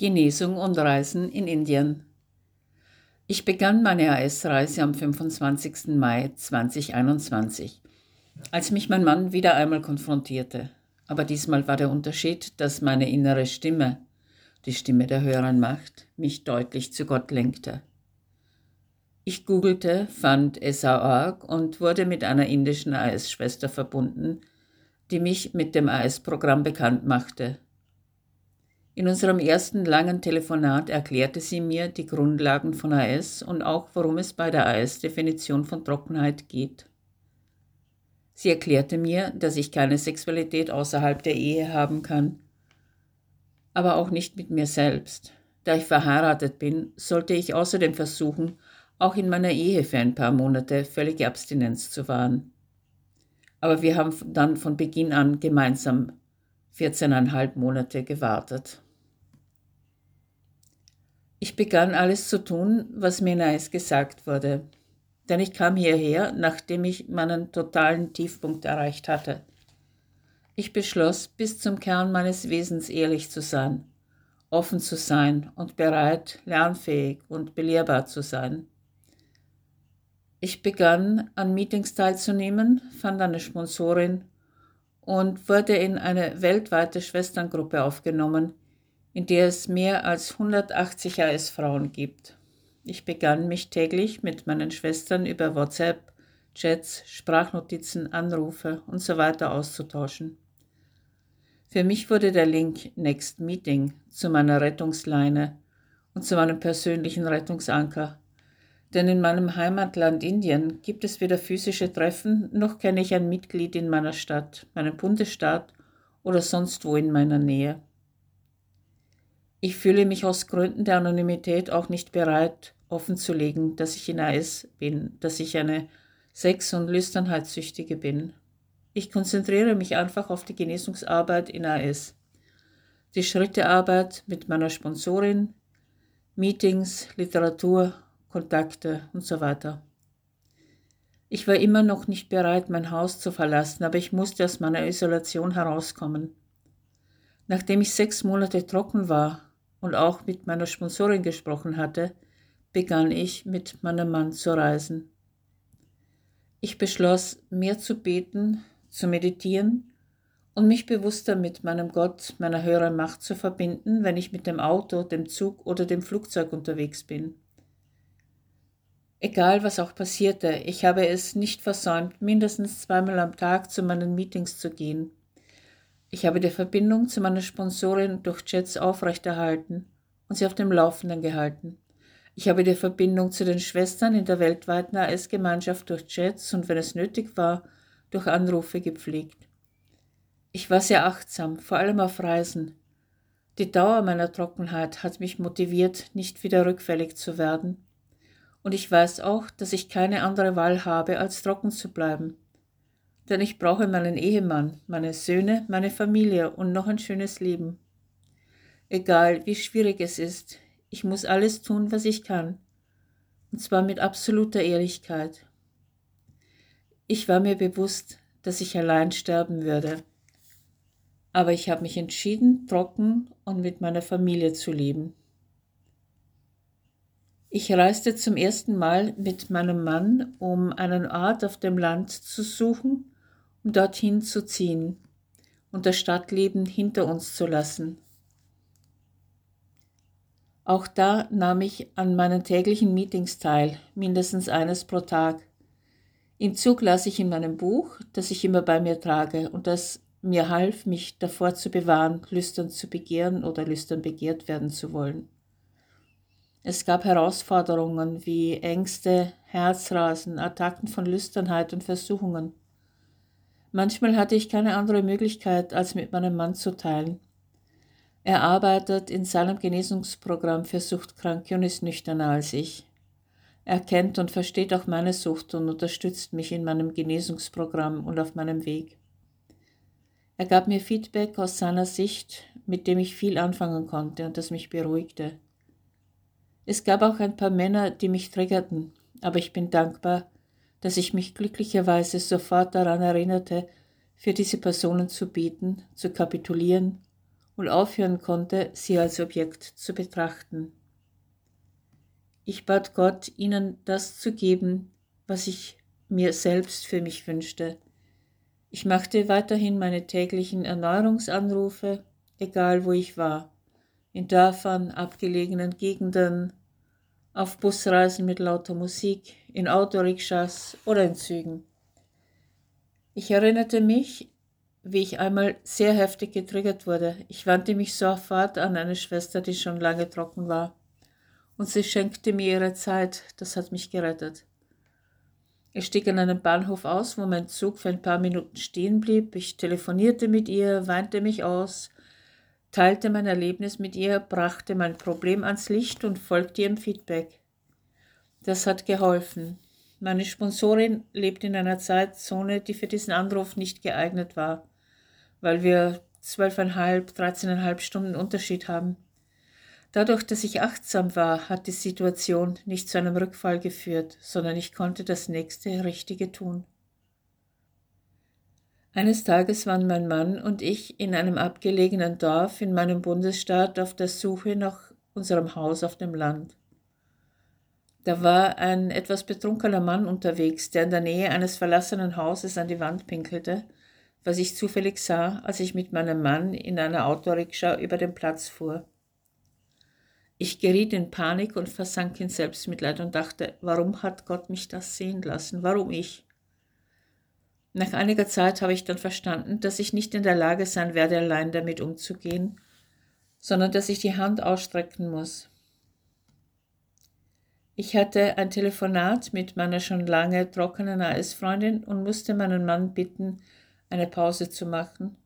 Genesung und Reisen in Indien. Ich begann meine AS-Reise am 25. Mai 2021, als mich mein Mann wieder einmal konfrontierte. Aber diesmal war der Unterschied, dass meine innere Stimme, die Stimme der höheren Macht, mich deutlich zu Gott lenkte. Ich googelte, fand SA.org und wurde mit einer indischen AS-Schwester verbunden, die mich mit dem AS-Programm bekannt machte in unserem ersten langen Telefonat erklärte sie mir die Grundlagen von AS und auch, worum es bei der AS-Definition von Trockenheit geht. Sie erklärte mir, dass ich keine Sexualität außerhalb der Ehe haben kann, aber auch nicht mit mir selbst. Da ich verheiratet bin, sollte ich außerdem versuchen, auch in meiner Ehe für ein paar Monate völlige Abstinenz zu wahren. Aber wir haben dann von Beginn an gemeinsam 14,5 Monate gewartet. Ich begann alles zu tun, was mir nice gesagt wurde, denn ich kam hierher, nachdem ich meinen totalen Tiefpunkt erreicht hatte. Ich beschloss, bis zum Kern meines Wesens ehrlich zu sein, offen zu sein und bereit, lernfähig und belehrbar zu sein. Ich begann, an Meetings teilzunehmen, fand eine Sponsorin und wurde in eine weltweite Schwesterngruppe aufgenommen, in der es mehr als 180 AS-Frauen gibt. Ich begann mich täglich mit meinen Schwestern über WhatsApp, Chats, Sprachnotizen, Anrufe und so auszutauschen. Für mich wurde der Link Next Meeting zu meiner Rettungsleine und zu meinem persönlichen Rettungsanker. Denn in meinem Heimatland Indien gibt es weder physische Treffen, noch kenne ich ein Mitglied in meiner Stadt, meinem Bundesstaat oder sonst wo in meiner Nähe. Ich fühle mich aus Gründen der Anonymität auch nicht bereit, offenzulegen, dass ich in AS bin, dass ich eine Sex- und Lüsternheitssüchtige bin. Ich konzentriere mich einfach auf die Genesungsarbeit in AS, die Schrittearbeit mit meiner Sponsorin, Meetings, Literatur, Kontakte und so weiter. Ich war immer noch nicht bereit, mein Haus zu verlassen, aber ich musste aus meiner Isolation herauskommen. Nachdem ich sechs Monate trocken war und auch mit meiner Sponsorin gesprochen hatte, begann ich mit meinem Mann zu reisen. Ich beschloss, mehr zu beten, zu meditieren und mich bewusster mit meinem Gott, meiner höheren Macht zu verbinden, wenn ich mit dem Auto, dem Zug oder dem Flugzeug unterwegs bin. Egal was auch passierte, ich habe es nicht versäumt, mindestens zweimal am Tag zu meinen Meetings zu gehen ich habe die Verbindung zu meiner Sponsorin durch Chats aufrechterhalten und sie auf dem Laufenden gehalten. Ich habe die Verbindung zu den Schwestern in der weltweiten AS-Gemeinschaft durch Chats und wenn es nötig war, durch Anrufe gepflegt. Ich war sehr achtsam, vor allem auf Reisen. Die Dauer meiner Trockenheit hat mich motiviert, nicht wieder rückfällig zu werden. Und ich weiß auch, dass ich keine andere Wahl habe, als trocken zu bleiben denn ich brauche meinen Ehemann, meine Söhne, meine Familie und noch ein schönes Leben. Egal wie schwierig es ist, ich muss alles tun, was ich kann, und zwar mit absoluter Ehrlichkeit. Ich war mir bewusst, dass ich allein sterben würde, aber ich habe mich entschieden, trocken und mit meiner Familie zu leben. Ich reiste zum ersten Mal mit meinem Mann, um einen Ort auf dem Land zu suchen, um dorthin zu ziehen und das Stadtleben hinter uns zu lassen. Auch da nahm ich an meinen täglichen Meetings teil, mindestens eines pro Tag. Im Zug las ich in meinem Buch, das ich immer bei mir trage und das mir half, mich davor zu bewahren, lüstern zu begehren oder lüstern begehrt werden zu wollen. Es gab Herausforderungen wie Ängste, Herzrasen, Attacken von Lüsternheit und Versuchungen. Manchmal hatte ich keine andere Möglichkeit, als mit meinem Mann zu teilen. Er arbeitet in seinem Genesungsprogramm für Suchtkranke und ist nüchterner als ich. Er kennt und versteht auch meine Sucht und unterstützt mich in meinem Genesungsprogramm und auf meinem Weg. Er gab mir Feedback aus seiner Sicht, mit dem ich viel anfangen konnte und das mich beruhigte. Es gab auch ein paar Männer, die mich triggerten, aber ich bin dankbar, dass ich mich glücklicherweise sofort daran erinnerte, für diese Personen zu beten, zu kapitulieren und aufhören konnte, sie als Objekt zu betrachten. Ich bat Gott, ihnen das zu geben, was ich mir selbst für mich wünschte. Ich machte weiterhin meine täglichen Erneuerungsanrufe, egal wo ich war, in Dörfern, abgelegenen Gegenden, auf Busreisen mit lauter Musik, in Autorikschas oder in Zügen. Ich erinnerte mich, wie ich einmal sehr heftig getriggert wurde. Ich wandte mich sofort an eine Schwester, die schon lange trocken war. Und sie schenkte mir ihre Zeit, das hat mich gerettet. Ich stieg an einem Bahnhof aus, wo mein Zug für ein paar Minuten stehen blieb. Ich telefonierte mit ihr, weinte mich aus, teilte mein Erlebnis mit ihr, brachte mein Problem ans Licht und folgte ihrem Feedback. Das hat geholfen. Meine Sponsorin lebt in einer Zeitzone, die für diesen Anruf nicht geeignet war, weil wir zwölfeinhalb, dreizehneinhalb Stunden Unterschied haben. Dadurch, dass ich achtsam war, hat die Situation nicht zu einem Rückfall geführt, sondern ich konnte das nächste Richtige tun. Eines Tages waren mein Mann und ich in einem abgelegenen Dorf in meinem Bundesstaat auf der Suche nach unserem Haus auf dem Land. Da war ein etwas betrunkener Mann unterwegs, der in der Nähe eines verlassenen Hauses an die Wand pinkelte, was ich zufällig sah, als ich mit meinem Mann in einer Autorikscha über den Platz fuhr. Ich geriet in Panik und versank in Selbstmitleid und dachte, warum hat Gott mich das sehen lassen? Warum ich? Nach einiger Zeit habe ich dann verstanden, dass ich nicht in der Lage sein werde, allein damit umzugehen, sondern dass ich die Hand ausstrecken muss. Ich hatte ein Telefonat mit meiner schon lange trockenen AS-Freundin und musste meinen Mann bitten, eine Pause zu machen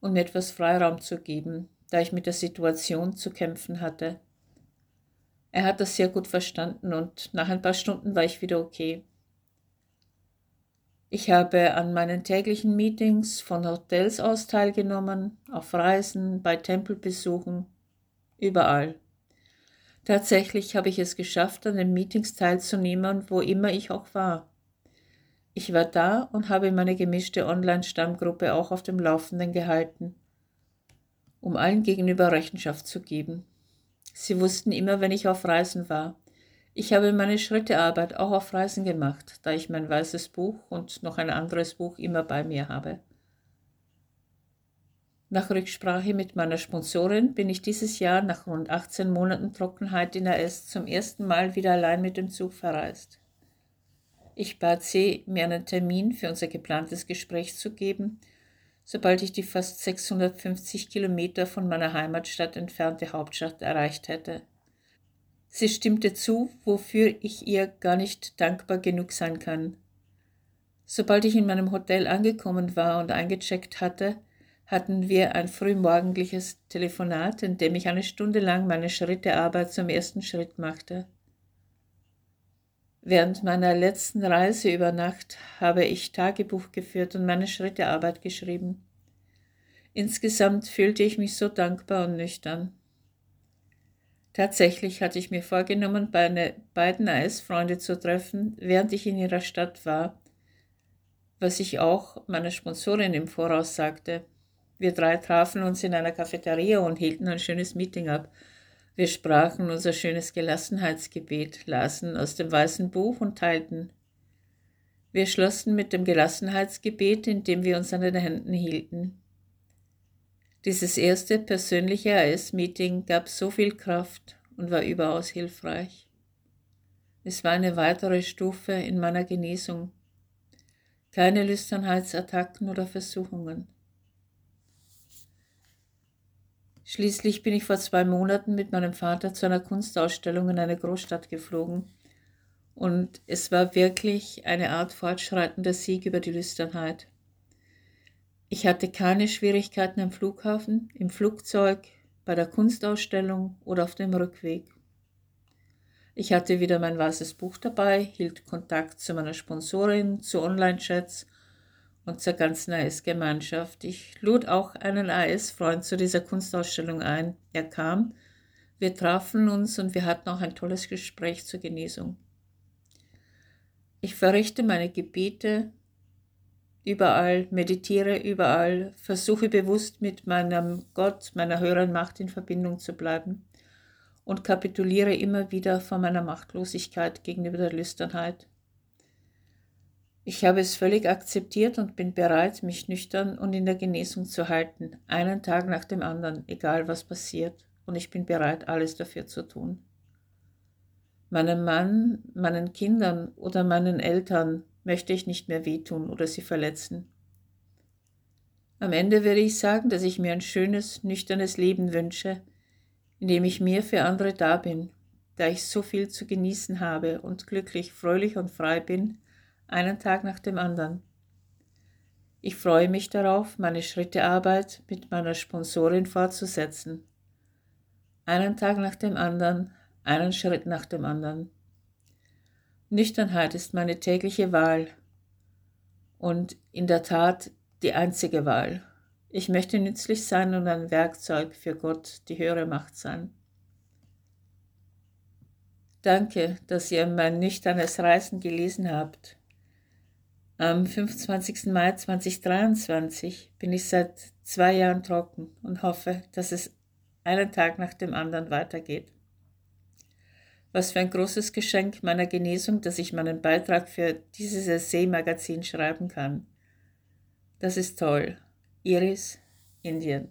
und mir etwas Freiraum zu geben, da ich mit der Situation zu kämpfen hatte. Er hat das sehr gut verstanden und nach ein paar Stunden war ich wieder okay. Ich habe an meinen täglichen Meetings von Hotels aus teilgenommen, auf Reisen, bei Tempelbesuchen, überall. Tatsächlich habe ich es geschafft, an den Meetings teilzunehmen, wo immer ich auch war. Ich war da und habe meine gemischte Online-Stammgruppe auch auf dem Laufenden gehalten, um allen gegenüber Rechenschaft zu geben. Sie wussten immer, wenn ich auf Reisen war. Ich habe meine Schrittearbeit auch auf Reisen gemacht, da ich mein weißes Buch und noch ein anderes Buch immer bei mir habe. Nach Rücksprache mit meiner Sponsorin bin ich dieses Jahr nach rund 18 Monaten Trockenheit in der S zum ersten Mal wieder allein mit dem Zug verreist. Ich bat sie, mir einen Termin für unser geplantes Gespräch zu geben, sobald ich die fast 650 Kilometer von meiner Heimatstadt entfernte Hauptstadt erreicht hätte. Sie stimmte zu, wofür ich ihr gar nicht dankbar genug sein kann. Sobald ich in meinem Hotel angekommen war und eingecheckt hatte, hatten wir ein frühmorgendliches Telefonat, in dem ich eine Stunde lang meine Schrittearbeit zum ersten Schritt machte. Während meiner letzten Reise über Nacht habe ich Tagebuch geführt und meine Schrittearbeit geschrieben. Insgesamt fühlte ich mich so dankbar und nüchtern. Tatsächlich hatte ich mir vorgenommen, meine beiden AS-Freunde zu treffen, während ich in ihrer Stadt war, was ich auch meiner Sponsorin im Voraus sagte. Wir drei trafen uns in einer Cafeteria und hielten ein schönes Meeting ab. Wir sprachen unser schönes Gelassenheitsgebet, lasen aus dem weißen Buch und teilten. Wir schlossen mit dem Gelassenheitsgebet, indem wir uns an den Händen hielten. Dieses erste persönliche AS-Meeting gab so viel Kraft und war überaus hilfreich. Es war eine weitere Stufe in meiner Genesung. Keine Lüsternheitsattacken oder Versuchungen. Schließlich bin ich vor zwei Monaten mit meinem Vater zu einer Kunstausstellung in eine Großstadt geflogen. Und es war wirklich eine Art fortschreitender Sieg über die Lüsternheit. Ich hatte keine Schwierigkeiten am Flughafen, im Flugzeug, bei der Kunstausstellung oder auf dem Rückweg. Ich hatte wieder mein weißes Buch dabei, hielt Kontakt zu meiner Sponsorin, zu Online-Chats und zur ganzen AS-Gemeinschaft. Ich lud auch einen AS-Freund zu dieser Kunstausstellung ein. Er kam, wir trafen uns und wir hatten auch ein tolles Gespräch zur Genesung. Ich verrichte meine Gebete überall, meditiere überall, versuche bewusst mit meinem Gott, meiner höheren Macht in Verbindung zu bleiben und kapituliere immer wieder vor meiner Machtlosigkeit gegenüber der Lüsternheit. Ich habe es völlig akzeptiert und bin bereit, mich nüchtern und in der Genesung zu halten, einen Tag nach dem anderen, egal was passiert, und ich bin bereit, alles dafür zu tun. Meinem Mann, meinen Kindern oder meinen Eltern möchte ich nicht mehr wehtun oder sie verletzen. Am Ende werde ich sagen, dass ich mir ein schönes, nüchternes Leben wünsche, in dem ich mir für andere da bin, da ich so viel zu genießen habe und glücklich, fröhlich und frei bin, einen Tag nach dem anderen. Ich freue mich darauf, meine Schrittearbeit mit meiner Sponsorin fortzusetzen. Einen Tag nach dem anderen, einen Schritt nach dem anderen. Nüchternheit ist meine tägliche Wahl und in der Tat die einzige Wahl. Ich möchte nützlich sein und ein Werkzeug für Gott, die höhere Macht sein. Danke, dass ihr mein nüchternes Reisen gelesen habt. Am 25. Mai 2023 bin ich seit zwei Jahren trocken und hoffe, dass es einen Tag nach dem anderen weitergeht. Was für ein großes Geschenk meiner Genesung, dass ich meinen Beitrag für dieses Essay-Magazin schreiben kann. Das ist toll. Iris, Indien.